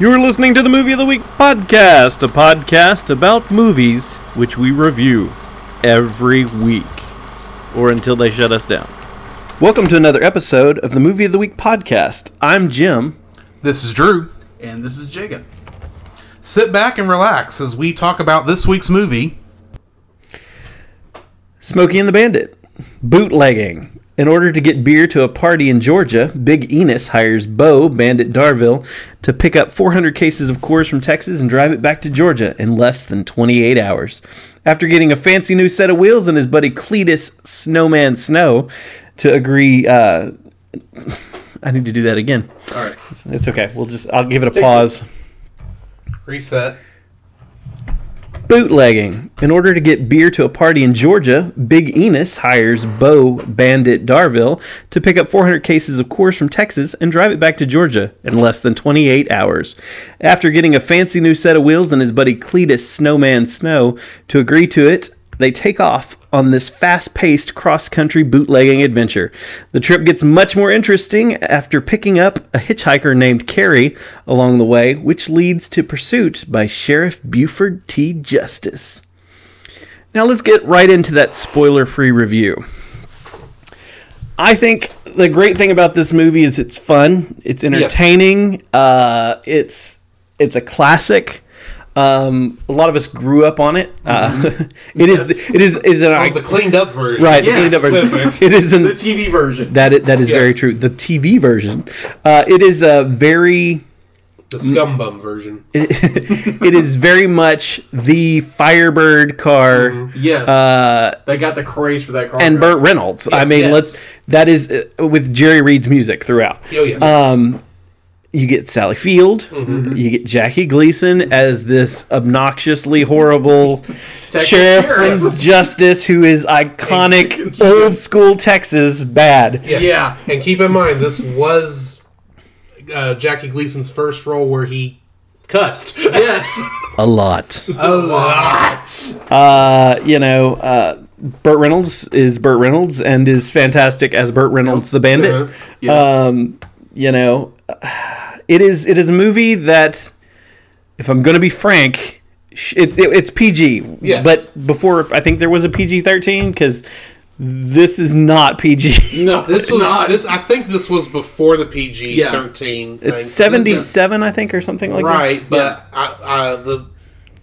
You're listening to the Movie of the Week podcast, a podcast about movies which we review every week or until they shut us down. Welcome to another episode of the Movie of the Week podcast. I'm Jim. This is Drew. And this is Jacob. Sit back and relax as we talk about this week's movie. Smokey and the Bandit. Bootlegging. In order to get beer to a party in Georgia, Big Enos hires Bo, Bandit Darville, to pick up 400 cases of Coors from Texas and drive it back to Georgia in less than 28 hours. After getting a fancy new set of wheels and his buddy Cletus Snowman Snow to agree, uh, I need to do that again. All right. It's okay. We'll just I'll give it a pause. Reset. Bootlegging. In order to get beer to a party in Georgia, Big Enos hires Bo Bandit Darville to pick up 400 cases of Coors from Texas and drive it back to Georgia in less than 28 hours. After getting a fancy new set of wheels and his buddy Cletus Snowman Snow to agree to it, they take off on this fast paced cross country bootlegging adventure. The trip gets much more interesting after picking up a hitchhiker named Carrie along the way, which leads to pursuit by Sheriff Buford T. Justice. Now let's get right into that spoiler free review. I think the great thing about this movie is it's fun, it's entertaining, uh, it's it's a classic. Um, a lot of us grew up on it. Uh, it is Yes. it is is an Oh, the cleaned up version. right. the Yes. cleaned up version. It is an The TV version. that is, that is very true. The TV version, uh, it is a very The scumbum version. it is very much the Firebird car yes. uh, they got the craze for that car. and Burt Reynolds. I mean, yes. let's that is uh, with Jerry Reed's music throughout. Oh, yeah. Um, you get Sally Field, you get Jackie Gleason as this obnoxiously horrible Texas sheriff sheriff. from Justice, who is iconic old school Texas bad. Yeah. And keep in mind, this was uh, Jackie Gleason's first role where he cussed. Yes. A lot. A lot. Uh, you know, uh, Burt Reynolds is Burt Reynolds and is fantastic as Burt Reynolds the Bandit. Uh-huh. Yes. Um, you know, it is it is a movie that, if I'm going to be frank, it, it, it's PG. Yes. But before, I think there was a PG-13 because this is not PG. no, This it's was not. this. I think this was before the PG thirteen. thing. It's This is- 77, I think, or something like that. right, but I, I, the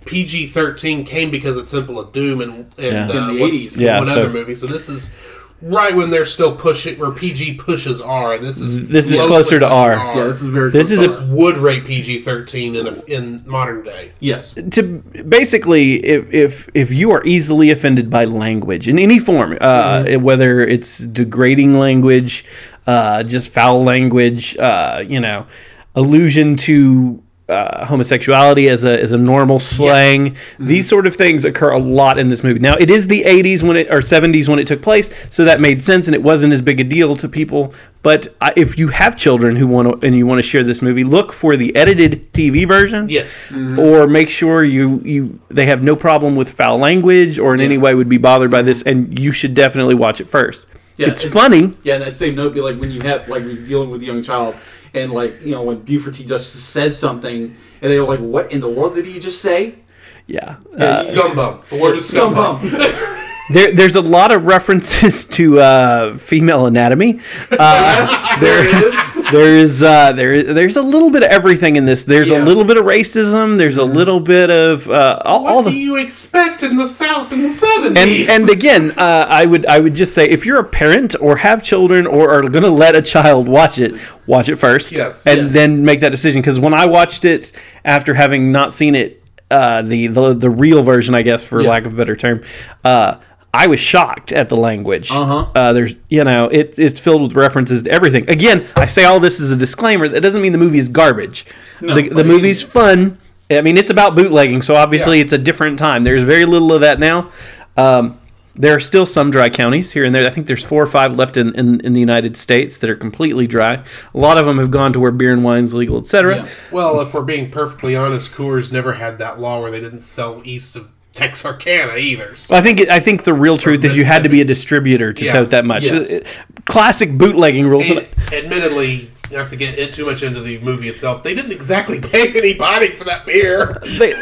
PG thirteen came because of Temple of Doom and, and Yeah. uh, In the 80s. Yeah, one so- other movie. So this is right when they're still pushing where PG pushes R. This is This is closer to pushing R. yeah, this is very. This is a- This would rate PG thirteen in a, in modern day. yes. to basically if if if you are easily offended by language in any form uh, whether it's degrading language uh, just foul language uh, you know allusion to uh, homosexuality as a as a normal slang. These sort of things occur a lot in this movie. Now it is the 80s when it or 70s when it took place so that made sense and it wasn't as big a deal to people. But I, if you have children who want to and you want to share this movie look for the edited TV version. Yes, or make sure you you they have no problem with foul language or in any way would be bothered by this and you should definitely watch it first. Yeah, it's it- funny. Yeah, and that same note be like when you have like when you're dealing with a young child and like you know when Buford T. Justice says something and they're like, "What in the world did he just say?" yeah Yeah, uh, scumbum. The word is scumbum. Scumbum. there, there's a lot of references to uh, female anatomy uh, there it is. There's uh, there, there's a little bit of everything in this there's a little bit of racism there's a little bit of uh, all, all What the do you expect in the South in the and seventies? and again, uh, I would I would just say if you're a parent or have children or are going to let a child watch it, watch it first, Yes. and Yes. then make that decision. Because when I watched it after having not seen it, uh, the the the real version, I guess, for Yeah. lack of a better term. Uh, I was shocked at the language. Uh-huh. Uh, there's, you know, it, it's filled with references to everything. Again, I say all this as a disclaimer. That doesn't mean the movie is garbage. No, the, the movie's fun. I mean, it's about bootlegging, so obviously Yeah. it's a different time. There's very little of that now. Um, there are still some dry counties here and there. I think there's four or five left in, in, in the United States that are completely dry. A lot of them have gone to where beer and wine's legal, etc. Yeah. well, if we're being perfectly honest, Coors never had that law where they didn't sell east of Texarkana either. So, I think I think the real truth is you had to be a distributor to Yeah. tote that much. Yes. Uh, Classic bootlegging rules. and admittedly, not to get it too much into the movie itself, they didn't exactly pay anybody for that beer. They-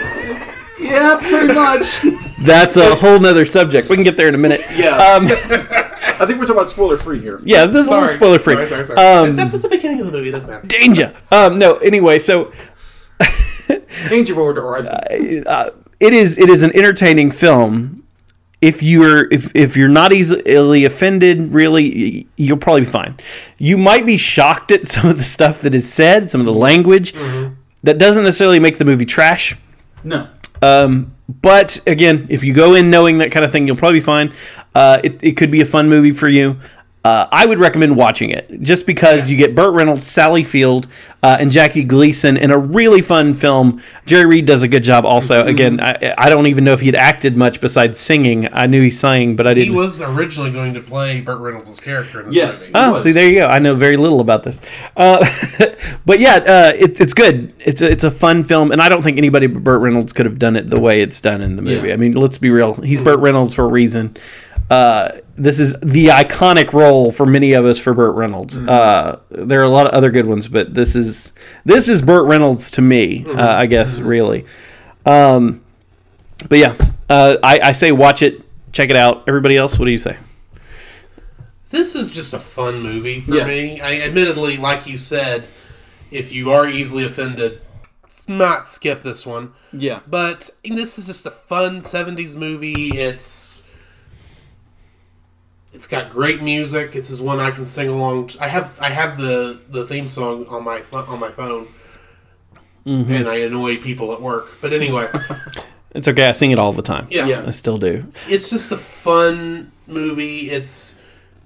Yeah, pretty much. that's a whole nother subject. We can get there in a minute. Yeah. Um, I think we're talking about spoiler free here. yeah, this is a little Sorry, spoiler free. Sorry, sorry, sorry. Um, That's at the beginning of the movie. It doesn't matter. danger. Um, no. Anyway, so Danger Board or I'd- uh, it is it is an entertaining film. If you're if if you're not easily offended, really, you'll probably be fine. You might be shocked at some of the stuff that is said, some of the language. That doesn't necessarily make the movie trash. No. Um, but again, if you go in knowing that kind of thing, you'll probably be fine. Uh, it, it could be a fun movie for you. Uh, I would recommend watching it just because you get Burt Reynolds, Sally Field, uh, and Jackie Gleason in a really fun film. Jerry Reed does a good job also. Again, I, I don't even know if he had acted much besides singing. I knew he sang, but I didn't. He was originally going to play Burt Reynolds' character in this Yes. movie. Oh, was. see, there you go. I know very little about this, uh, but yeah, uh, it, it's good. It's a, it's a fun film, and I don't think anybody but Burt Reynolds could have done it the way it's done in the movie. Yeah. I mean, let's be real. He's Burt Reynolds for a reason. Uh, this is the iconic role for many of us for Burt Reynolds. Uh, there are a lot of other good ones, but this is this is Burt Reynolds to me. Uh, I guess really. Um, but yeah, uh, I, I say watch it, check it out. Everybody else, what do you say? This is just a fun movie for Yeah. me. I admittedly, like you said, if you are easily offended, not skip this one. Yeah. But this is just a fun '70s movie. It's it's got great music. This is one I can sing along. t- I have I have the the theme song on my on my phone, mm-hmm. and I annoy people at work. But anyway, It's okay. I sing it all the time. yeah, Yeah. I still do. it's just a fun movie. It's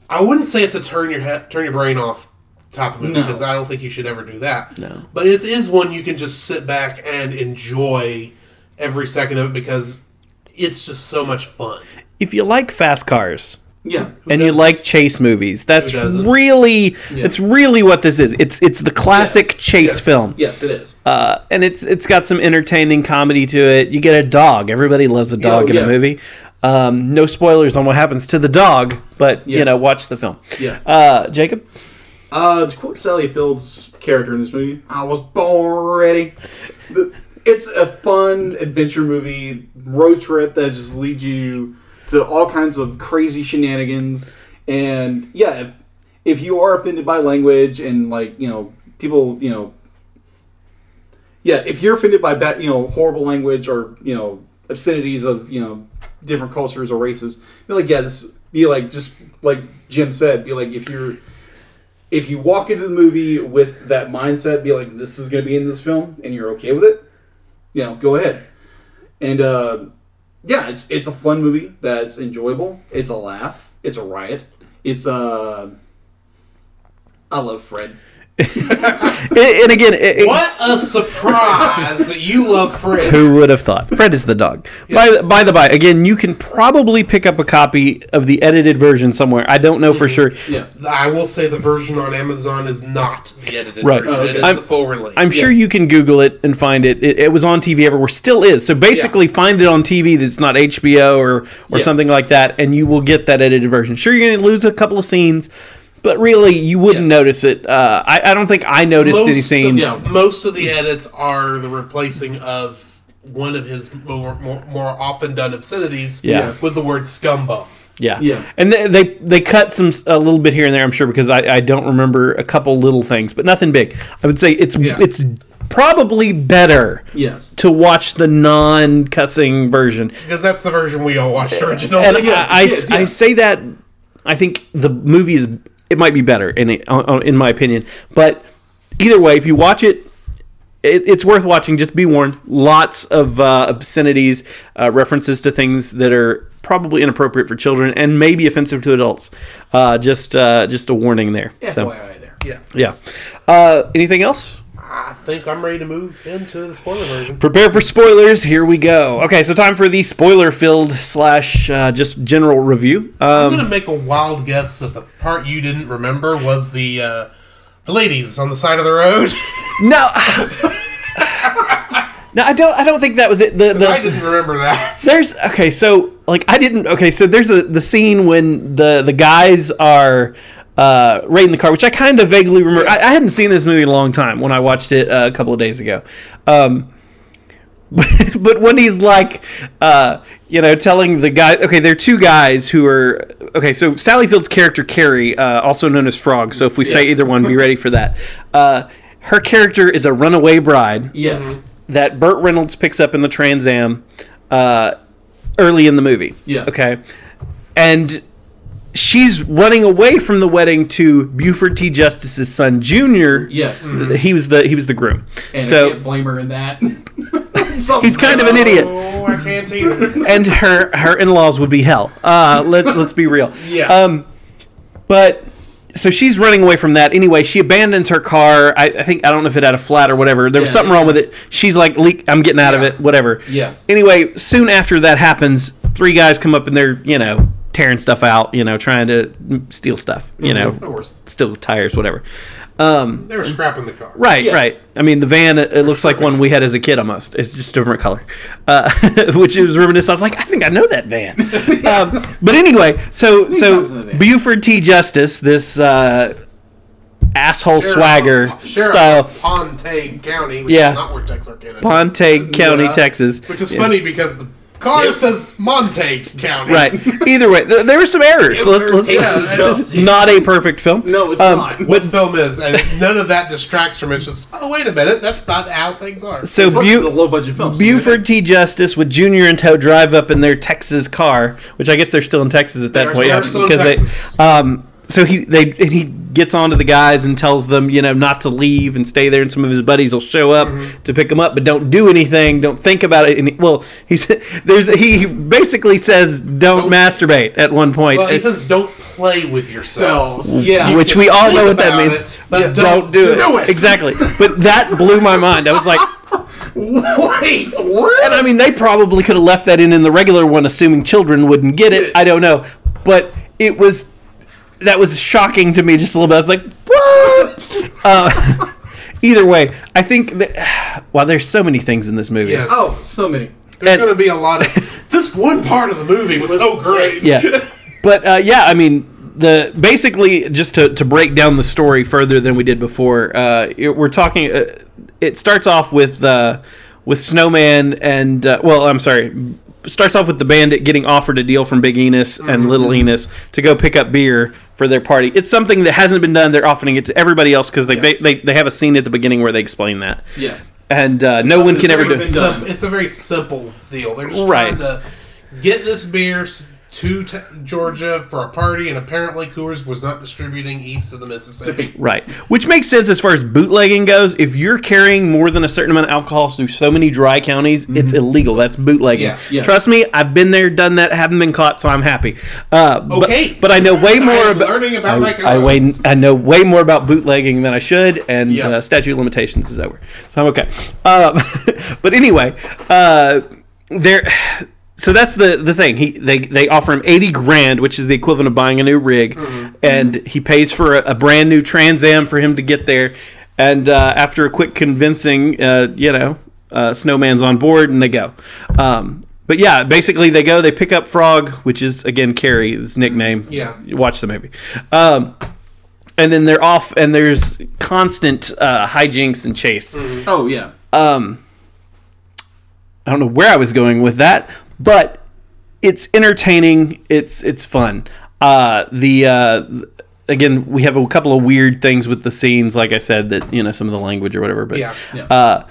I wouldn't say it's a turn your head, turn your brain off type of movie No. because I don't think you should ever do that. No. but it is one you can just sit back and enjoy every second of it because it's just so much fun. If you like fast cars Yeah. and you doesn't? like chase movies, that's Who doesn't? really it's really what this is. It's it's the classic Yes. chase Yes. film. Yes, it is. Uh, and it's it's got some entertaining comedy to it. You get a dog. Everybody loves a dog in yeah. a movie. Um, no spoilers on what happens to the dog, but you know, watch the film. Yeah. Uh, Jacob, Uh, to quote Sally Field's character in this movie, I was born ready. It's a fun adventure movie, road trip that just leads you to all kinds of crazy shenanigans. And yeah, if, you are offended by language and like you know people, you know, yeah, if you're offended by bad, you know, horrible language or you know obscenities of you know different cultures or races, be like, yeah, this be like just like Jim said, be like if you're if you walk into the movie with that mindset, be like, this is going to be in this film, and you're okay with it, you know, go ahead. And uh, yeah, it's it's a fun movie that's enjoyable. It's a laugh. It's a riot. It's uh, I love Fred. And, and again, it, it- What a surprise that you love Fred. Who would have thought? Fred is the dog. Yes. By, by the by, again, you can probably pick up a copy of the edited version somewhere. I don't know for mm-hmm. sure. Yeah, I will say the version on Amazon is not the edited Right. version. Oh, okay. is I'm- the full release. I'm sure you can Google it and find it. It, it was on TV everywhere, still is. So basically, find it on TV that's not HBO or or Yeah. something like that, and you will get that edited version. Sure, you're going to lose a couple of scenes, but really, you wouldn't Yes. notice it. Uh, I, I don't think I noticed any most scenes. Of, most of the edits are the replacing of one of his more more, more often done obscenities Yeah. with the word scumbum. Yeah, Yeah. and they, they they cut some a little bit here and there. I'm sure because I, I don't remember a couple little things, but nothing big. I would say it's Yeah. it's probably better yes, to watch the non-cussing version. Because that's the version we all watched originally. And yes, I, I, yes, yeah. I say that I think the movie is it might be better in uh, in my opinion, but either way, if you watch it. It, it's worth watching. Just be warned. Lots of uh, obscenities, uh, references to things that are probably inappropriate for children and maybe offensive to adults. Uh, just, uh, just a warning there. So, FYI there. yes. yeah. Uh, anything else? I think I'm ready to move into the spoiler version. Prepare for spoilers. Here we go. Okay, so time for the spoiler-filled slash uh, just general review. I'm Um, gonna make a wild guess that the part you didn't remember was the uh, the ladies on the side of the road. no, no, I don't. I don't think that was it. The, I didn't remember that. there's okay. So like I didn't. Okay, so there's a the scene when the the guys are uh, right in the car, which I kind of vaguely remember. I, I hadn't seen this movie in a long time when I watched it uh, a couple of days ago. Um, but, but when he's like, uh, you know, telling the guy, okay, there are two guys who are, okay, so Sally Field's character, Carrie, uh, also known as Frog, so if we say either one, be ready for that. Uh, her character is a runaway bride Yes. that Burt Reynolds picks up in the Trans Am uh, early in the movie. Yeah. Okay. And she's running away from the wedding to Buford T. Justice's son, Junior. Yes. He was the he was the groom. And I so can't blame her in that. he's kind of an idiot. Oh, I can't either. and her her in laws would be hell. Uh, let let's be real. Yeah. Um, but so she's running away from that anyway. She abandons her car. I, I think I don't know if it had a flat or whatever. There was Yeah, something wrong with it. She's like, "Leak, I'm getting out of it." Whatever. Yeah. Anyway, soon after that happens, three guys come up and they're you know tearing stuff out. You know, trying to steal stuff. You know, Of course. steal tires, whatever. Um, They were scrapping the car. Right, Yeah. right. I mean, the van it, it looks like one we had as a kid almost. It's just a different color, uh, which is reminiscent. I was like, I think I know that van. um, but anyway, so so times in the van. Buford T. Justice, this uh, asshole Sheriff- swagger Sheriff style, of Ponte County, which Yeah. is not where Texarkana is. Ponte Is, County, uh, Texas. Which is Yeah. funny because the car Yeah. says Montague County. Right. Either way, th- there were some errors. Yeah, let's, let's, yeah, this is yeah. not a perfect film. No, it's Um, not. What film is, and none of that distracts from it. It's just, oh, wait a minute, that's not how things are. So Plus, Bu- it's a low budget film. so Buford T. Justice with Junior and tow drive up in their Texas car, which I guess they're still in Texas at that They're point. still- yeah, they're in because Texas. they, um, so he they and he gets onto the guys and tells them, you know, not to leave and stay there, and some of his buddies will show up Mm-hmm. to pick him up, but don't do anything, don't think about it. And he, well, he said there's he basically says don't, Don't- masturbate at one point. Well, he It- says, don't play with yourselves So, yeah. which we all know what that means. it, but Yeah, don't do, do it. it. Exactly. But that blew my mind. I was like, Wait, what? And I mean, they probably could have left that in in the regular one, assuming children wouldn't get it. I don't know, but it was that was shocking to me just a little bit. I was like, what? uh, either way, I think that wow, there's so many things in this movie. Yes. Oh, so many. There's going to be a lot of. this one part of the movie was, so great. yeah, but uh, yeah, I mean. The basically just to, to break down the story further than we did before, uh, it- we're talking. Uh, it starts off with uh, with Snowman and uh, well, I'm sorry, starts off with the bandit getting offered a deal from Big Enos and Little Enos to go pick up beer for their party. It's something that hasn't been done. They're offering it to everybody else because they, Yes. they, they they have a scene at the beginning where they explain that, Yeah. and uh, no one can ever do. been sim- done. It's a very simple deal. They're just Right. trying to get this beer s- to te- Georgia for a party, and apparently Coors was not distributing east of the Mississippi. Right, which makes sense as far as bootlegging goes. If you're carrying more than a certain amount of alcohol through so many dry counties, it's illegal. That's bootlegging. Yeah. Yeah. Trust me, I've been there, done that, haven't been caught, so I'm happy. Uh, but- Okay. but, I know way more about. learning about my I, way. I know way more about bootlegging than I should, and Yeah. uh, statute of limitations is over, so I'm okay. Um, but anyway, uh, there. So that's the the thing. He they they offer him eighty grand, which is the equivalent of buying a new rig, Mm-hmm. and he pays for a, a brand new Trans Am for him to get there. And uh, after a quick convincing, uh, you know, uh, Snowman's on board, and they go. Um, but yeah, basically they go. They pick up Frog, which is again Carrie, his nickname. Yeah. you watch the movie. Um, and then they're off, and there's constant uh, hijinks and chase. Oh, yeah. Um, I don't know where I was going with that, but it's entertaining. It's it's fun. Uh, the uh, again, we have a couple of weird things with the scenes, like I said, that you know some of the language or whatever. But Yeah. Yeah. uh,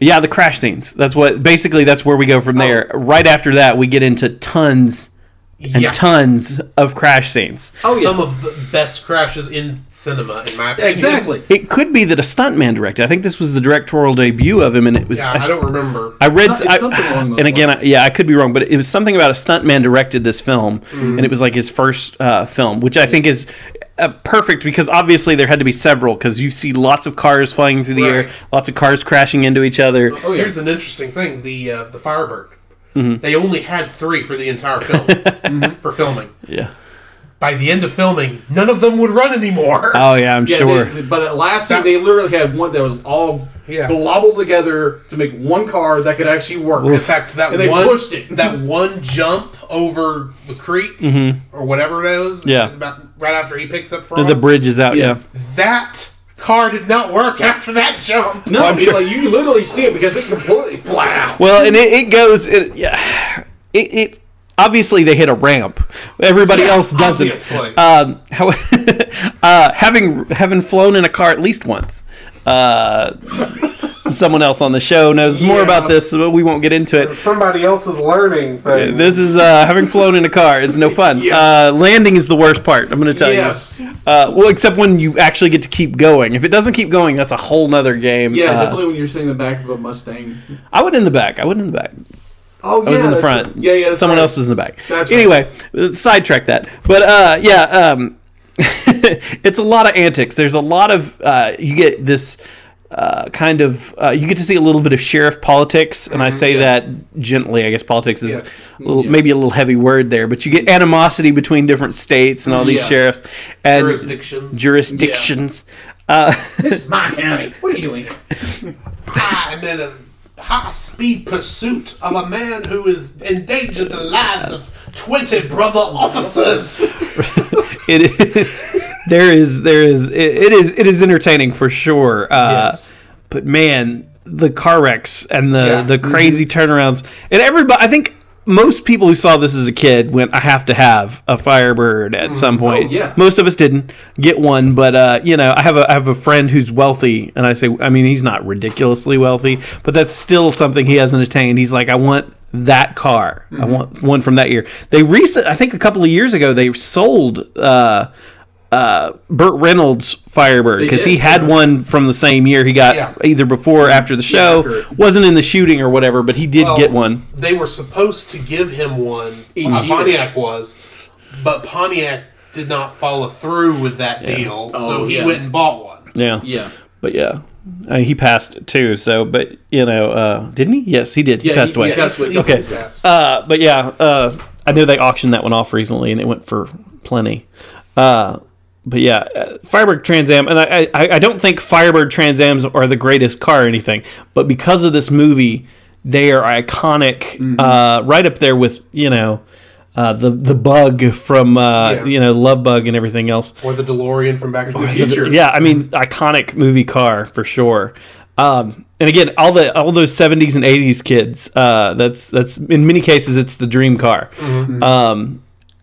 yeah, the crash scenes. That's what basically that's where we go from there. Right after that, we get into tons and Yeah. tons of crash scenes. Oh, yeah. Some of the best crashes in cinema, in my opinion. exactly. It could be that a stuntman directed. I think this was the directorial debut of him, and it was. Yeah, I don't remember. I read, It's I- something along those and again, I, yeah, I could be wrong, but it was something about a stuntman directed this film, and it was like his first uh, film, which I think is uh, perfect because obviously there had to be several because you see lots of cars flying through the air, lots of cars crashing into each other. Oh, yeah. Here's an interesting thing: the uh, the Firebird. Mm-hmm. They only had three for the entire film for filming. Yeah. By the end of filming, none of them would run anymore. Oh yeah, I'm Yeah, sure. they- but at last scene, That- they literally had one that was all Yeah. globbled together to make one car that could actually work. In fact, that And they one pushed it. that one jump over the creek or whatever it is, Mm-hmm. Yeah. about right after he picks up Frog. The bridge is out. Yeah. Yeah. that car did not work after that jump. No, I'm you- sure- like you literally see it because it completely flat. Well, and it, it goes. It, yeah. It, it obviously they hit a ramp. Everybody Yeah, else doesn't. obviously. Um, how, uh, having having flown in a car at least once. Uh, someone else on the show knows more about this, but we won't get into it. Somebody else is learning things. This is uh, having flown in a car. It's no fun. Uh, landing is the worst part. I'm going to tell Yes. you. Uh, well, except when you actually get to keep going. If it doesn't keep going, that's a whole nother game. yeah, Uh, definitely when you're sitting in the back of a Mustang. I went in the back. I went in the back. Oh, yeah, I was in the front. right. Yeah, yeah. Someone right. else was in the back. That's anyway, uh, sidetrack that. But uh, yeah, um, it's a lot of antics. There's a lot of uh, you get this. Uh, kind of, uh, you get to see a little bit of sheriff politics, and I say Mm-hmm. yeah. that gently. I guess politics is Yes. a little, Yeah. maybe a little heavy word there, but you get animosity between different states and all these Yeah. sheriffs and Jurisdictions. jurisdictions. Uh, This is my county. What are you doing here? I'm in a high speed pursuit of a man who has endangered the lives of 20 brother officers. it there is there is it, it is it is entertaining for sure. Uh, Yes. But man, the car wrecks and the Yeah. the crazy turnarounds and everybody. I think most people who saw this as a kid went, "I have to have a Firebird at some point." Oh, yeah. Most of us didn't get one, but uh, you know, I have a I have a friend who's wealthy, and I say, I mean, he's not ridiculously wealthy, but that's still something he hasn't attained. He's like, I want that car. I want one from that year. They recent, I think, a couple of years ago, they sold. Uh, uh, Burt Reynolds Firebird because he had yeah. one from the same year he got Yeah. either before or after the show. after. Wasn't in the shooting or whatever, but he did Well, get one. They were supposed to give him one. Each uh, year. Pontiac was, but Pontiac did not follow through with that deal, so Oh, he yeah. went and bought one. Yeah, Yeah. but yeah, uh, he passed too. So, but you know, uh, didn't he? Yes, he did. He passed he- away. yeah, That's what- he okay. was. Uh, but yeah, uh, I know they auctioned that one off recently, and it went for plenty. Uh, but yeah, uh, Firebird Trans Am, and I, I, I don't think Firebird Trans Ams are the greatest car or anything, but because of this movie, they are iconic, Mm-hmm. uh, right up there with you know. Uh, the the bug from uh, Yeah. you know Love Bug and everything else. Or the DeLorean from Back to the Future. Yeah, I mean, iconic movie car for sure. Um, and again, all the all those seventies and eighties kids. Uh, that's that's in many cases it's the dream car. Um,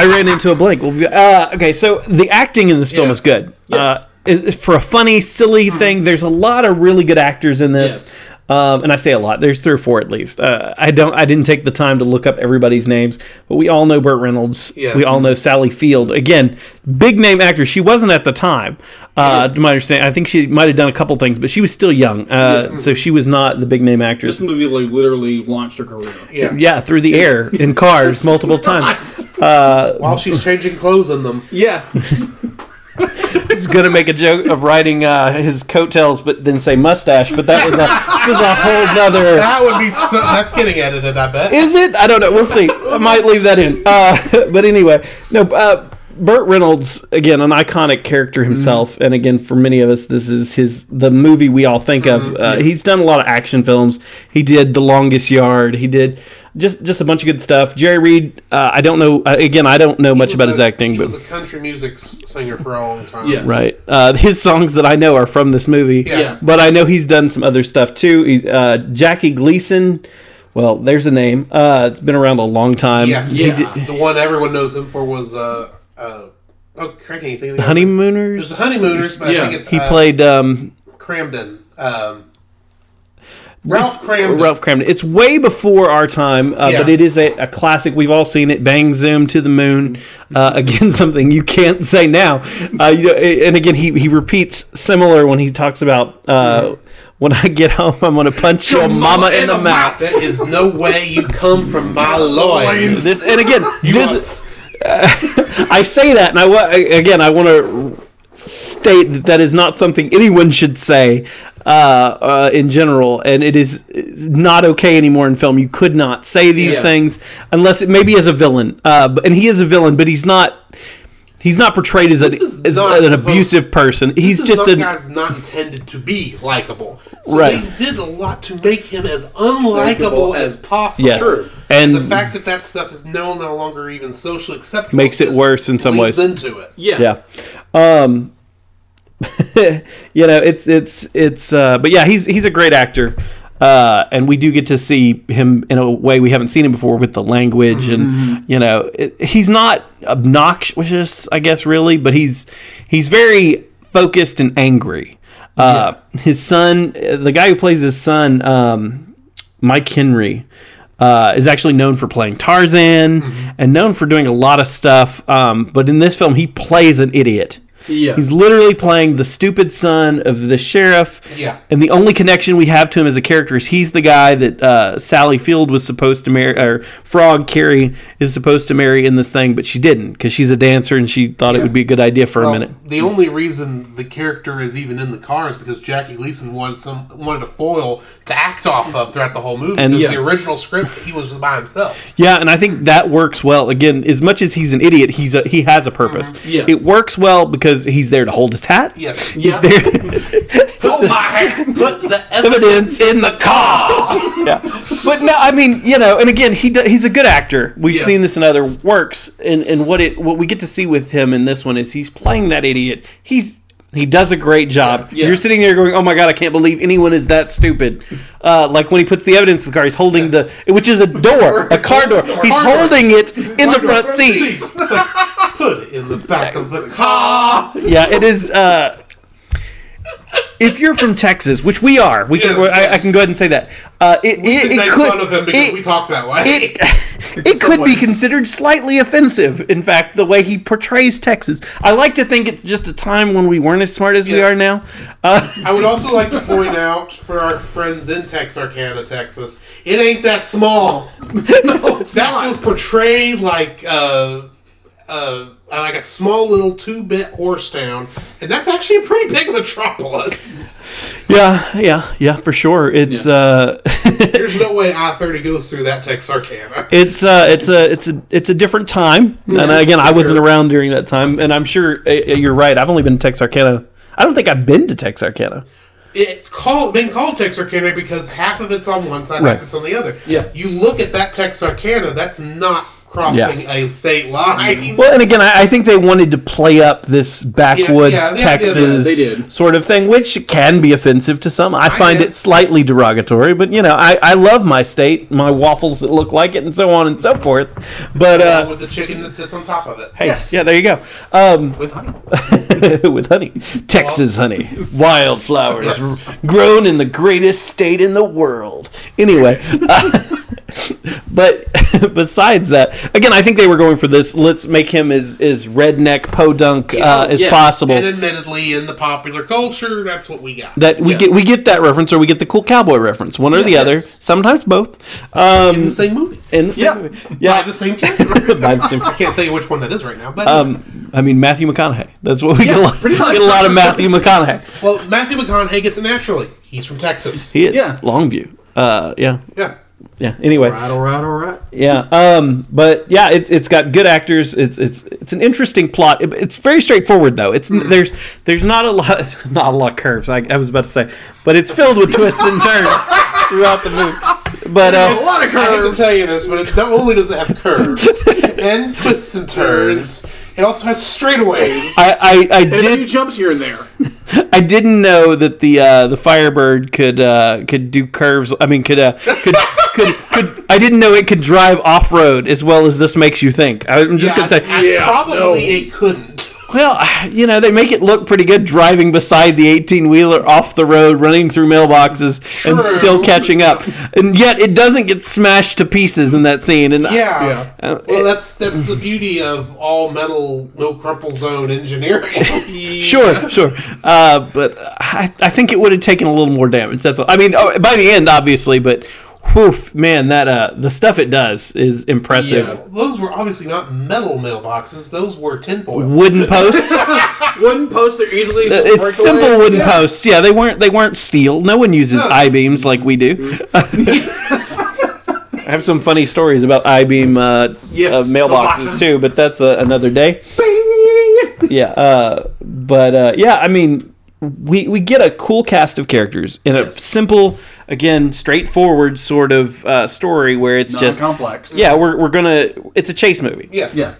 I ran into a blank. Uh, okay, so the acting in this film Yes. is good. Yes. Uh, for a funny, silly thing, there's a lot of really good actors in this. Um, and I say a lot. There's three or four at least. Uh, I don't. I didn't take the time to look up everybody's names, but we all know Burt Reynolds. Yes. We all know Sally Field. Again, big name actress. She wasn't at the time, uh, to my understanding. I think she might have done a couple things, but she was still young, uh, so she was not the big name actress. This movie like literally launched her career. Yeah. Yeah, through the air in cars multiple times. While she's changing clothes in them. Yeah. He's gonna make a joke of riding uh, his coattails, but then say mustache. But that was a was a whole nother. That would be so. That's getting edited, I bet. Is it? I don't know. We'll see. I might leave that in. Uh, but anyway, no. Uh, Burt Reynolds, again, an iconic character himself, and again, for many of us, this is his the movie we all think of. Uh, he's done a lot of action films. He did The Longest Yard. He did just just a bunch of good stuff. Jerry Reed, uh, I don't know. Uh, again, I don't know much about was his acting, He but was a country music singer for a long time. Yes. right, uh, his songs that I know are from this movie. Yeah. But I know he's done some other stuff too. He's uh, Jackie Gleason. Well, there's a name. Uh, it's been around a long time. Yeah. Yeah. did- The one everyone knows him for was uh uh oh crap, can't you think of the the Honeymooners. It was the Honeymooners, but Yeah. I think it's he uh, played um, Kramden. Um, Ralph Kramden. Ralph Kramden. It's way before our time, uh, Yeah. but it is a, a classic. We've all seen it. Bang Zoom to the moon. Uh, again, something you can't say now. Uh, and again, he he repeats similar when he talks about. Uh, when I get home, I'm gonna punch your mama in the mouth. There is no way you come from my loins. This, and again, this I say that, and I again, I want to state that that is not something anyone should say uh, uh, in general, and it is not okay anymore in film. You could not say these Yeah. things unless it maybe as a villain, uh, and he is a villain, but he's not. He's not portrayed as, a, This as not an supposed- abusive person. He's this just a not, guy's not intended to be likable. So Right. they did a lot to make him as unlikable as as- possible. Yes. True. And the fact that that stuff is no no longer even socially acceptable Makes it worse in some leads ways. Into it, Yeah. yeah. Um you know, it's it's it's uh but yeah, he's he's a great actor. Uh, and we do get to see him in a way we haven't seen him before with the language and you know it, he's not obnoxious I guess really but he's he's very focused and angry. Uh, his son the guy who plays his son um, Mike Henry uh, is actually known for playing Tarzan and known for doing a lot of stuff um, but in this film he plays an idiot Yeah. He's literally playing the stupid son of the sheriff. Yeah. And the only connection we have to him as a character is he's the guy that uh, Sally Field was supposed to marry, or Frog Carrie is supposed to marry in this thing, but she didn't because she's a dancer and she thought it would be a good idea for a minute. the only reason the character is even in the car is because Jackie Gleason wanted some wanted a foil to act off of throughout the whole movie. And- Yeah. the original script, he was by himself. Yeah, and I think that works well. Again, as much as he's an idiot, he's a, he has a purpose. Mm-hmm. Yeah. It works well because he's there to hold his hat. Yes. Yeah. Put my hand. Put the evidence evidence. in the car. yeah, but no, I mean, you know, and again, he do, he's a good actor. We've Yes. seen this in other works, and and what it what we get to see with him in this one is he's playing that idiot. He's he does a great job. Yes. Yeah. You're sitting there going, "Oh my god, I can't believe anyone is that stupid." Uh, like when he puts the evidence in the car, he's holding the which is a door, a car door. He's Car door. holding it in the front seat. It's like, put it in the back of the car. Yeah, it is. Uh, if you're from Texas, which we are, we can. Yes, I, I can go ahead and say that. Uh, it, We it, could it could, fun of because it- we talk that way. it it could be considered slightly offensive. In fact, the way he portrays Texas, I like to think it's just a time when we weren't as smart as we are now. Uh, I would also like to point out for our friends in Texarkana, Texas, it ain't that small. that was portrayed like uh, uh, like a small little two-bit horse town, and that's actually a pretty big metropolis. yeah, yeah, yeah, for sure. It's uh, There's no way I-30 goes through that Texarkana. it's uh, it's a it's a it's a different time. and again, I wasn't around during that time, and I'm sure uh, you're right. I've only been to Texarkana. I don't think I've been to Texarkana. It's called been called Texarkana because half of it's on one side, Right. half it's on the other. Yeah. You look at that Texarkana, that's not crossing a state line. Well, and again, I, I think they wanted to play up this backwoods yeah, they- Texas they did. sort of thing, which can be offensive to some. I find it slightly derogatory, but you know, I, I love my state, my waffles that look like it, and so on and so forth. But Along uh, with the chicken that sits on top of it. hey, Yes. yeah, there you go. Um, With honey. with honey, Texas honey, wildflowers Yes. grown in the greatest state in the world. Anyway. uh, but besides that, again, I think they were going for this. Let's make him as as redneck podunk uh, as yeah. possible. And admittedly, in the popular culture, that's what we got. that we Yeah. get we get that reference, or we get the cool cowboy reference, one or the Yes. other. Sometimes both. in Um, the same movie. in the same Yeah. movie. By yeah. the same character. The same- I can't tell you which one that is right now. But Um, I mean Matthew McConaughey. That's what we get a lot. much. Get a lot of Matthew McConaughey. well, Matthew McConaughey gets it naturally. He's from Texas. He is Yeah. Longview. Uh, yeah, yeah. Yeah. Anyway, Right, all right, all right. Yeah, um, but yeah, it, it's got good actors. It's it's it's an interesting plot. It- it's very straightforward though. It's there's there's not a lot not a lot of curves. I, I was about to say, but it's filled with twists and turns throughout the movie. But A uh, lot of curves. I hate to tell you this, but it, not only does it have curves and twists and turns, it also has straightaways. I I, I And a few jumps here and there. I didn't know that the uh, the Firebird could uh, could do curves. I mean, could uh, could could could. I didn't know it could drive off road as well as this makes you think. I'm just yeah, gonna say. Yeah, probably no. it couldn't. Well, you know, they make it look pretty good driving beside the 18 wheeler off the road, running through mailboxes, and still catching up. And yet it doesn't get smashed to pieces in that scene. And Yeah. Yeah. Uh, well, it- that's that's the beauty of all metal, no crumple zone engineering. Sure, sure. Uh, but I, I think it would have taken a little more damage. That's all. I mean, oh, by the end, obviously, but whew, man, that uh, the stuff it does is impressive. Yeah. Those were obviously not metal mailboxes; those were tinfoil. Wooden posts. Wooden posts are easily. just it's simple away. wooden Yeah. posts. Yeah, they weren't they weren't steel. No one uses No. I beams like we do. I have some funny stories about I beam uh, Yeah, uh, mailboxes mailboxes. too, but that's uh, another day. Yeah, uh, but uh, yeah, I mean, we we get a cool cast of characters in a Yes. simple, again, straightforward sort of uh, story where it's Not just complex. yeah, we're we're gonna it's a chase movie. Yeah. Yeah.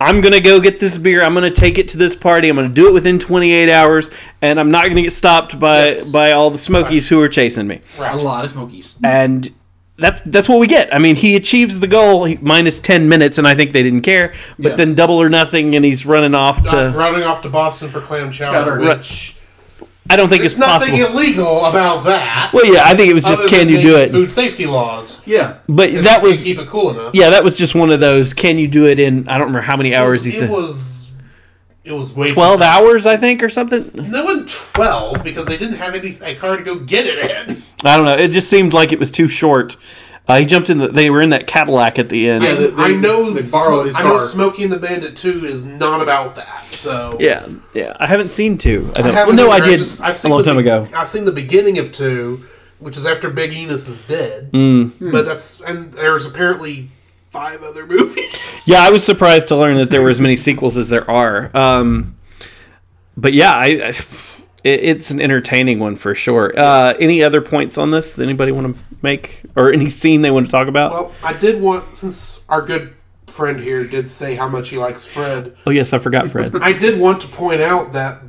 I'm gonna go get this beer. I'm gonna take it to this party. I'm gonna do it within 28 hours, and I'm not gonna get stopped by Yes. by all the Smokies who are chasing me. A lot of smokies. And that's that's what we get. I mean, he achieves the goal he, minus 10 minutes, and I think they didn't care. But Yeah. then double or nothing, and he's running off Uh, to. running off to Boston for clam chowder, Right. which I don't think there's it's nothing possible. illegal about that. Well, yeah, I think it was just other can than you do maybe it? Food safety laws. Yeah. But If that you was keep it cool enough. yeah, that was just one of those. Can you do it in? I don't remember how many hours was, he it said. was it was way 12 fast. hours, I think, or something. No one twelve because they didn't have any a car to go get it in. I don't know. It just seemed like it was too short. Uh, he jumped in. The, they were in that Cadillac at the end. Yeah, they- I know. they borrowed his I know. car. Smokey and the Bandit Two is not about that. So Yeah, yeah. I haven't seen two. I, I don't, well, haven't no, I either. did just- I've seen a long time be- ago. I've seen the beginning of two, which is after Big Enos is dead. Mm. But that's and there's apparently five other movies. Yeah, I was surprised to learn that there were as many sequels as there are. Um, but yeah, I, I it, it's an entertaining one for sure. Uh, any other points on this that anybody want to make, or any scene they want to talk about? Well, I did want since our good friend here did say how much he likes Fred. oh yes, I forgot Fred. I did want to point out that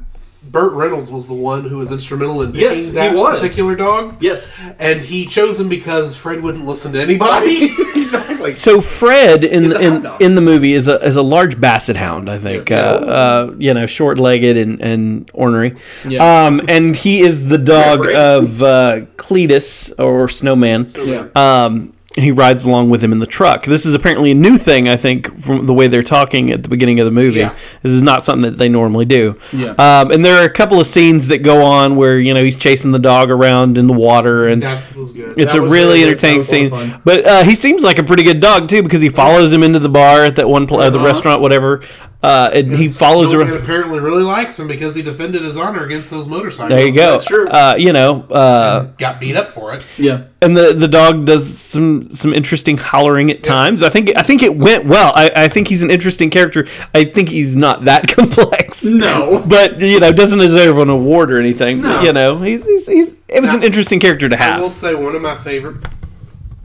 Burt Reynolds was the one who was instrumental in picking Yes, he that was. particular dog. Yes. And he chose him because Fred wouldn't listen to anybody. exactly. So Fred in He's a hound in, in the movie is a is a large basset hound, I think. Yeah. Uh, uh, you know, short legged and, and ornery. Yeah. Um, and he is the dog Yeah, right. of uh, Cletus or Snowman. Yeah. Um, he rides along with him in the truck. This is apparently a new thing, I think, from the way they're talking at the beginning of the movie. Yeah. This is not something that they normally do. Yeah. Um, and there are a couple of scenes that go on where you know he's chasing the dog around in the water, and that was good. it's That a really good. entertaining That was a scene. fun. But uh, he seems like a pretty good dog too because he follows him into the bar at that one pl- uh, the Uh-huh. restaurant, whatever. Uh, and he follows Snowman around. apparently really likes him because he defended his honor against those motorcycles. There you go. That's true. Uh, you know, uh, Got beat up for it. Yeah. and the the dog does some some interesting hollering at times. I think I think it went well. I, I think he's an interesting character. I think he's not that complex. No. but you know, doesn't deserve an award or anything. No. You know, he's, he's, he's it was Now, an interesting character to have. I will say one of my favorite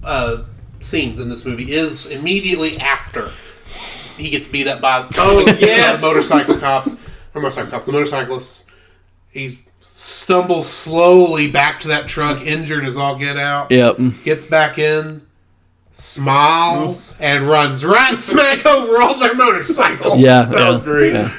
uh, scenes in this movie is immediately after he gets beat up by Oh, by yes. the motorcycle cops or motorcycle cops, the motorcyclists. He stumbles slowly back to that truck, injured as all get out. Yep. Gets back in, smiles, and runs right smack over all their motorcycles. Yeah, That yeah, was great. yeah.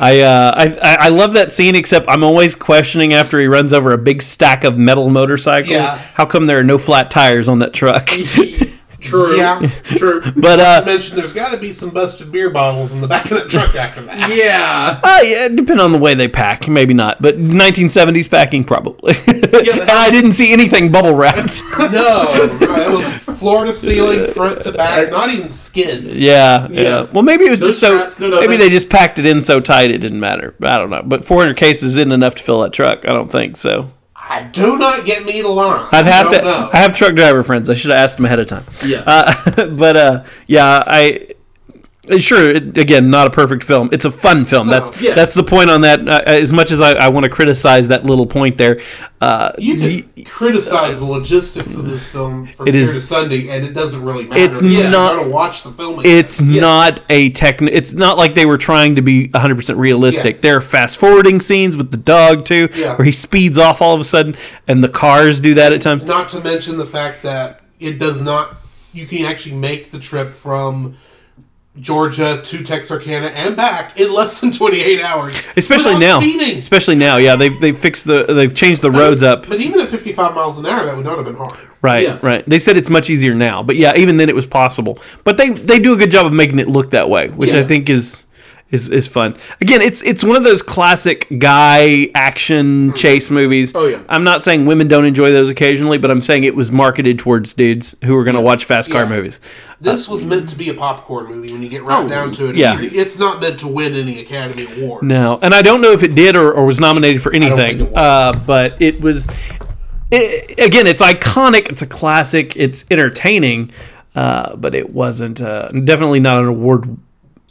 I, uh, I I I love that scene. Except I'm always questioning after he runs over a big stack of metal motorcycles. Yeah. How come there are no flat tires on that truck? True. Yeah. True. but I uh, mentioned there's got to be some busted beer bottles in the back of the truck after that. Yeah. uh, yeah, depending on the way they pack, maybe not. But 1970s packing probably. and I didn't see anything bubble wrapped. No, it was floor to ceiling, front to back, not even skids. Yeah, yeah, Yeah. Well, maybe it was No just so. straps, no nothing. maybe they just packed it in so tight it didn't matter. I don't know. But 400 cases isn't enough to fill that truck. I don't think so. I do not get me to line. I'd have I to. know. I have truck driver friends. I should have asked them ahead of time. Yeah. Uh, but uh, yeah, I sure it, again not a perfect film. It's a fun film. That's Yeah. that's the point on that. Uh, as much as I, I want to criticize that little point there, uh, you can criticize the logistics of this film from It here is- to Sunday, and it doesn't really matter. It's You're not- to watch the film. again. it's not a techni- It's not like they were trying to be 100 percent realistic. Yeah. There are fast forwarding scenes with the dog too, Yeah. where he speeds off all of a sudden, and the cars do that at times. Not to mention the fact that it does not. You can actually make the trip from Georgia to Texarkana and back in less than 28 hours. Especially now, Speeding. especially now, yeah, they they fixed the they've changed the roads up. But even at 55 miles an hour, that would not have been hard. Right, Yeah. right. They said it's much easier now, but yeah, even then it was possible. But they they do a good job of making it look that way, which I think is is is fun. Again, it's it's one of those classic guy action chase movies. Oh, yeah. I'm not saying women don't enjoy those occasionally, but I'm saying it was marketed towards dudes who are going to watch fast car Yeah. movies. This was meant to be a popcorn movie when you get right Oh, down to it. yeah. It's- not meant to win any Academy Awards. No, and I don't know if it did or, or was nominated for anything. it. Uh, but it was. It, again, it's iconic. It's a classic. It's entertaining, uh, but it wasn't uh, definitely not an award award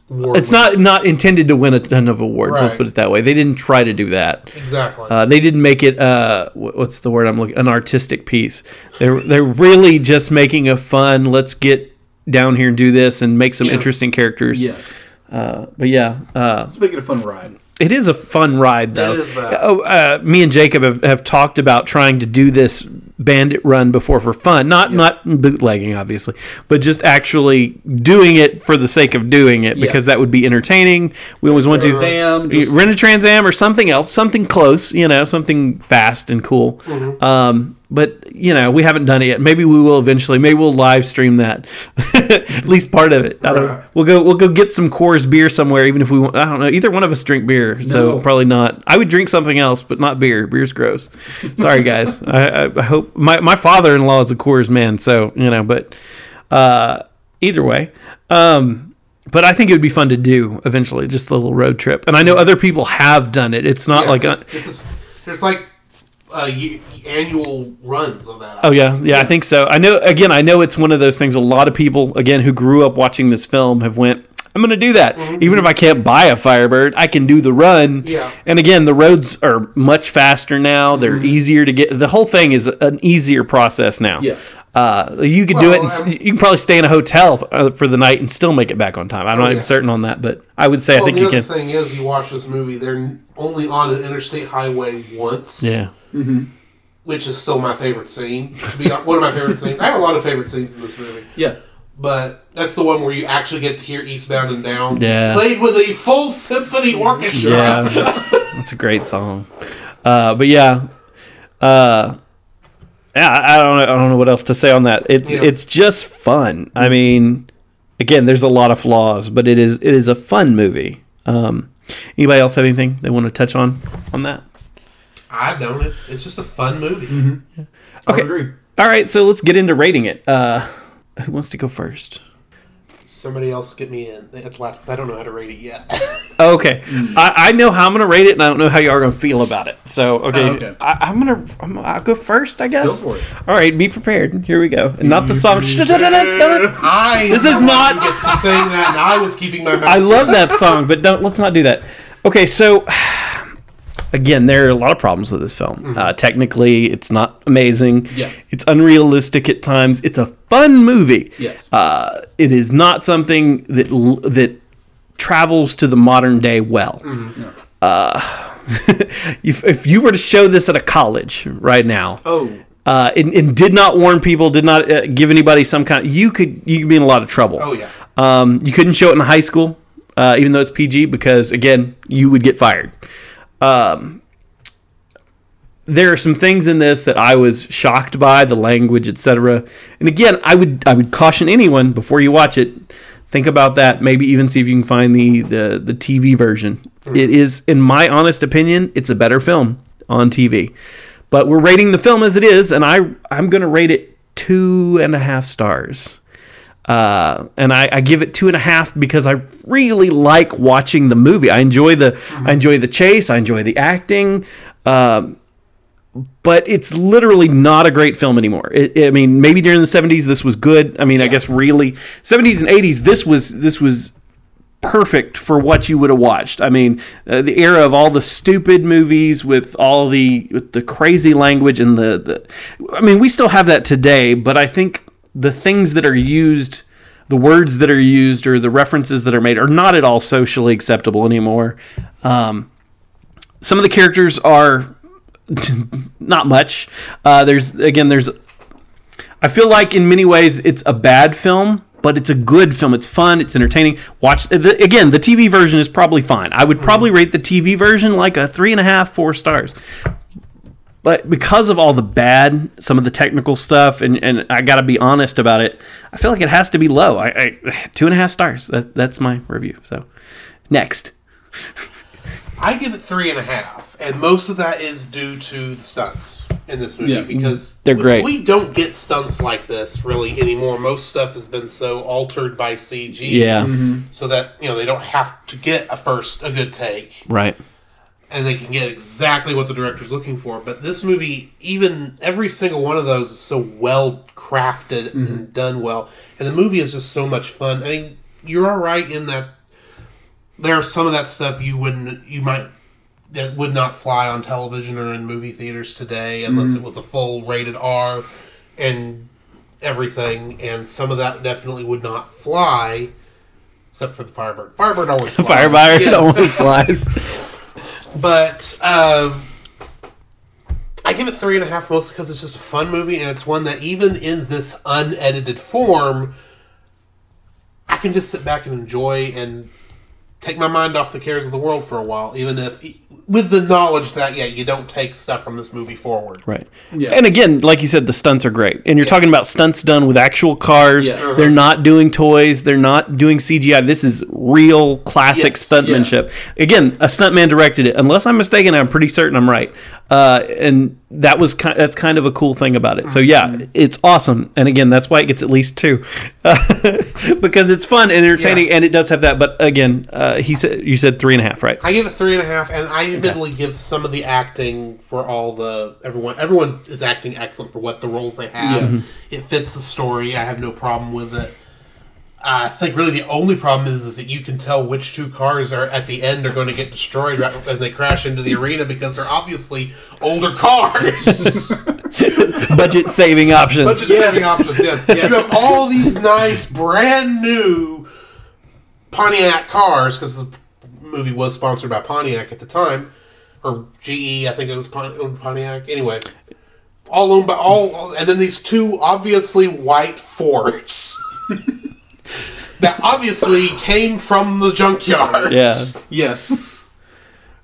It's not not intended to win a ton of awards. Let's put it that way. They didn't try to do that. exactly. Uh, they didn't make it. Uh, what's the word I'm looking? An artistic piece. They're they're really just making a fun. Let's get down here and do this and make some Yeah. interesting characters. Yes. Uh, but yeah, uh, Let's make it a fun ride. It is a fun ride though. It is that. Oh, uh, me and Jacob have, have talked about trying to do this bandit run before for fun, not not bootlegging obviously, but just actually doing it for the sake of doing it because that would be entertaining. We always want to Am, just- rent a Trans Am or something else, something close, you know, something fast and cool. Mm-hmm. Um, but you know, we haven't done it yet. Maybe we will eventually. Maybe we'll live stream that, at least part of it. Right. We'll go. We'll go get some Coors beer somewhere, even if we. want I don't know. Either one of us drink beer, so No. probably not. I would drink something else, but not beer. Beer's gross. Sorry, guys. I, I, hope my my father in law is a Coors man, so you know. But uh, either way. Um, but I think it would be fun to do eventually, just a little road trip. And I know other people have done it. It's not Yeah, like a, it's a there's like uh, annual runs of that. Oh yeah, yeah, I think so. I know. Again, I know it's one of those things. A lot of people, again, who grew up watching this film, have went. I'm going to do that, even if I can't buy a Firebird. I can do the run. Yeah. And again, the roads are much faster now. They're easier to get. The whole thing is an easier process now. Yes. Uh, you could do it. And, I'm- you can probably stay in a hotel uh, for the night and still make it back on time. I'm Oh, not yeah. certain on that, but I would say I think the you other can. thing is, you watch this movie. They're only on an interstate highway once. Yeah. Which is still my favorite scene. To be one of my favorite scenes. I have a lot of favorite scenes in this movie, Yeah. but that's the one where you actually get to hear Eastbound and Down Yeah. played with a full symphony orchestra. Yeah, that's a great song. Uh, but yeah, uh, yeah, I I don't know. I don't know what else to say on that. It's Yeah. it's just fun. I mean, again, there's a lot of flaws, but it is it is a fun movie. Um, anybody else have anything they want to touch on on that? I don't. It's, it's just a fun movie. I Okay. would agree. All right, so let's get into rating it. Uh, who wants to go first? Somebody else get me in at last because I don't know how to rate it yet. Okay, I, I know how I'm gonna rate it, and I don't know how you are gonna feel about it. So okay, Oh, okay. I, I'm gonna I'm, I'll go first, I guess. Go for it. All right, be prepared. Here we go, and not the song. I This is not- one gets to sing that, and I was keeping my mouth. I love that song, but don't let's not do that. Okay, so again, there are a lot of problems with this film. Uh, technically, it's not amazing. Yeah. it's unrealistic at times. It's a fun movie. Yes. uh, it is not something that l- that travels to the modern day well. Uh, if, if you were to show this at a college right now, Oh. uh, and, and did not warn people, did not uh, give anybody some kind, Of, you could you could be in a lot of trouble. Oh yeah. Um, you couldn't show it in high school, uh, even though it's PG, because again, you would get fired. Um, there are some things in this that I was shocked by, the language, etc. And again, I would I would caution anyone before you watch it, think about that. Maybe even see if you can find the the, the TV version. It is, in my honest opinion, it's a better film on TV. But we're rating the film as it is, and I I'm gonna rate it two and a half stars uh, and I, I give it two and a half because I really like watching the movie. I enjoy the I enjoy the chase. I enjoy the acting. Um, but it's literally not a great film anymore. It, I mean, maybe during the '70s this was good. I mean, I guess really '70s and '80s this was this was perfect for what you would have watched. I mean, uh, the era of all the stupid movies with all the with the crazy language and the, the I mean, we still have that today, but I think the things that are used, the words that are used or the references that are made are not at all socially acceptable anymore. Um, some of the characters are not much. Uh, there's again, there's I feel like in many ways it's a bad film, but it's a good film. It's fun. It's entertaining. Watch the, again. The TV version is probably fine. I would probably rate the TV version like a three and a half, four stars. But because of all the bad, some of the technical stuff, and, and I got to be honest about it, I feel like it has to be low. I, I two and a half stars. That, that's my review. So next, I give it three and a half, and most of that is due to the stunts in this movie Yeah. because mm, They're we, great. We don't get stunts like this really anymore. Most stuff has been so altered by CG, yeah, mm-hmm. so that you know they don't have to get a first a good take, right, and they can get exactly what the director's looking for. But this movie, even every single one of those is so well crafted and mm-hmm. done well, and the movie is just so much fun. I mean, you're all right in that there's some of that stuff you wouldn't you might that would not fly on television or in movie theaters today unless mm-hmm. it was a full rated R and everything and some of that definitely would not fly except for the Firebird. Firebird always flies. Firebire Yes. almost flies. But um, I give it three and a half mostly because it's just a fun movie and it's one that even in this unedited form, I can just sit back and enjoy and take my mind off the cares of the world for a while, even if with the knowledge that yeah, you don't take stuff from this movie forward. Right. Yeah. And again, like you said, the stunts are great. And you're Yeah. talking about stunts done with actual cars. Yes. They're not doing toys. They're not doing CGI. This is real classic Yes. stuntmanship. Again, a stuntman directed it. Unless I'm mistaken, I'm pretty certain I'm right. Uh, and that was ki- that's kind of a cool thing about it. So yeah, it's awesome. And again, that's why it gets at least two, because it's fun and entertaining, Yeah. and it does have that. But again, uh, he said you said three and a half, right? I give it three and a half, and I admittedly give some of the acting for all the everyone. Everyone is acting excellent for what the roles they have. It fits the story. I have no problem with it. I think really the only problem is, is that you can tell which two cars are at the end are going to get destroyed right as they crash into the arena because they're obviously older cars. Budget saving options. Budget Yes. saving options. Yes. you have all these nice brand new Pontiac cars because the movie was sponsored by Pontiac at the time, or GE. I think it was Pon- Pontiac. Anyway, all owned by all, all- and then these two obviously white Fords. that obviously came from the junkyard. yeah. Yes.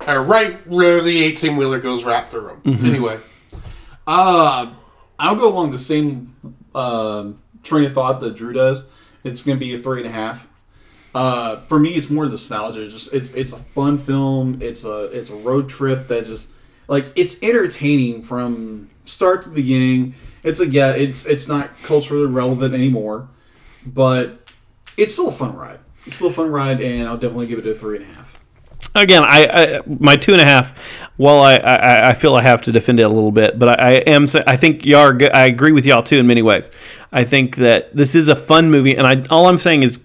Uh, right where the 18 wheeler goes right through them. Anyway. Uh, I'll go along the same um train of thought that Drew does. It's going to be a three and a half. Uh, for me, it's more nostalgia. Just it's it's a fun film. It's a it's a road trip that just like it's entertaining from start to beginning. It's a yeah. It's it's not culturally relevant anymore, but it's still a fun ride. It's still a fun ride, and I'll definitely give it a three and a half. again, I, I my two and a half. Well, I, I, I feel I have to defend it a little bit, but I, I am I think y'all are. I agree with y'all too in many ways. I think that this is a fun movie, and I all I'm saying is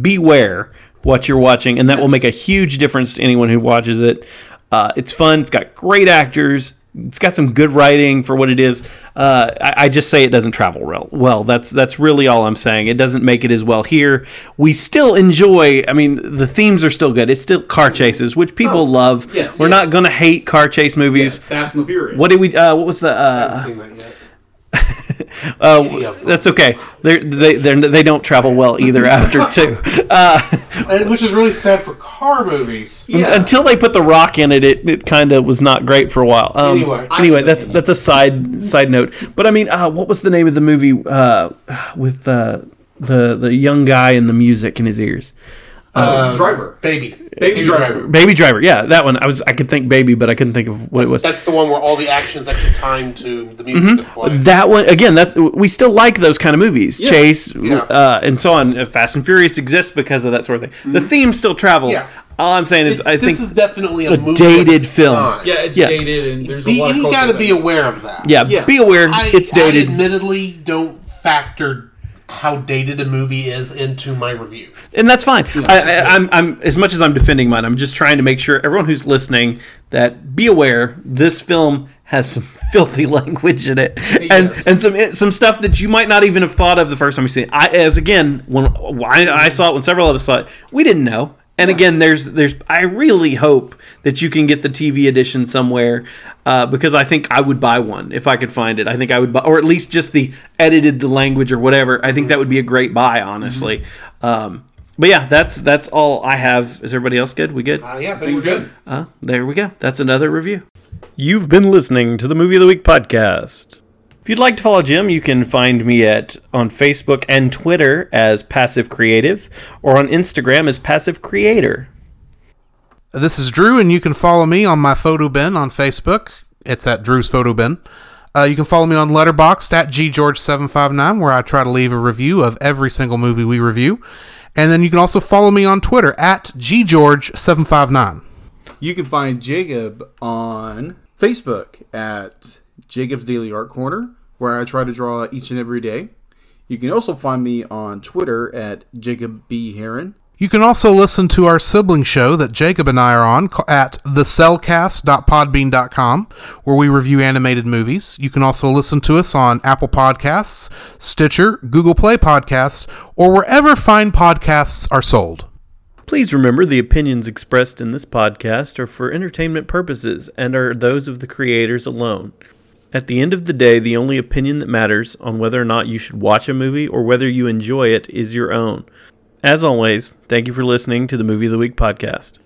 beware what you're watching, and that will make a huge difference to anyone who watches it. Uh, it's fun. It's got great actors. It's got some good writing for what it is. Uh, I, I just say it doesn't travel real well. That's that's really all I'm saying. It doesn't make it as well here. We still enjoy. I mean, the themes are still good. It's still car chases, which people Oh, love. yes. We're not gonna hate car chase movies. Fast and the Furious. What did we? Uh, what was the? I Uh, haven't seen that yet. Any of them. that's okay. They're, they they're, they don't travel well either after two. Uh, which is really sad for car movies. Yeah. Until they put the rock in it, it, it kind of was not great for a while. Um, Anyway. anyway, that's that's a side side note. But I mean, uh, what was the name of the movie uh, with uh, the the young guy and the music in his ears? Uh, Driver? Baby. Baby Driver. Baby Driver. Yeah, that one. I was I could think Baby, but I couldn't think of what it was. That's the one where all the action's actually timed to the music that's playing. That one again. That's we still like those kind of movies. Chase Yeah. uh, and so on. Uh, Fast and Furious exists because of that sort of thing. The theme still travels. Yeah. All I'm saying is, This, I think this is definitely a, a movie dated film. time. Yeah, it's Yeah. dated, and there's a Be, lot of you got to be aware of that. yeah, Yeah. Be aware, I, it's dated. I admittedly don't factor how dated a movie is into my review. and that's fine. I, I, I'm, I'm as much as I'm defending mine. I'm just trying to make sure everyone who's listening that be aware this film has some filthy language in it, and Yes. and some eh, some stuff that you might not even have thought of the first time you see it. I, as again, when I, I saw it, when several of us saw it, we didn't know. And again, there's there's I really hope that you can get the TV edition somewhere uh, because I think I would buy one if I could find it. I think I would buy, or at least just the edited the language or whatever. I think that would be a great buy, honestly. Um, but yeah, that's that's all I have. Is everybody else good? We good? Uh, yeah, I think we're good. Uh, there we go. That's another review. You've been listening to the Movie of the Week podcast. If you'd like to follow Jim, you can find me at on Facebook and Twitter as Passive Creative, or on Instagram as Passive Creator. This is Drew, and you can follow me on my photo bin on Facebook. It's at Drew's Photo Bin. Uh, you can follow me on Letterboxd at ggeorge759, where I try to leave a review of every single movie we review. And then you can also follow me on Twitter at ggeorge759. You can find Jacob on Facebook at Jacob's Daily Art Corner, where I try to draw each and every day. You can also find me on Twitter at Jacob B. Heron, You can also listen to our sibling show that Jacob and I are on ca- at thecellcast.podbean.com, where we review animated movies. You can also listen to us on Apple Podcasts, Stitcher, Google Play Podcasts, or wherever fine podcasts are sold. Please remember the opinions expressed in this podcast are for entertainment purposes and are those of the creators alone. At the end of the day, the only opinion that matters on whether or not you should watch a movie or whether you enjoy it is your own. As always, thank you for listening to the Movie of the Week podcast.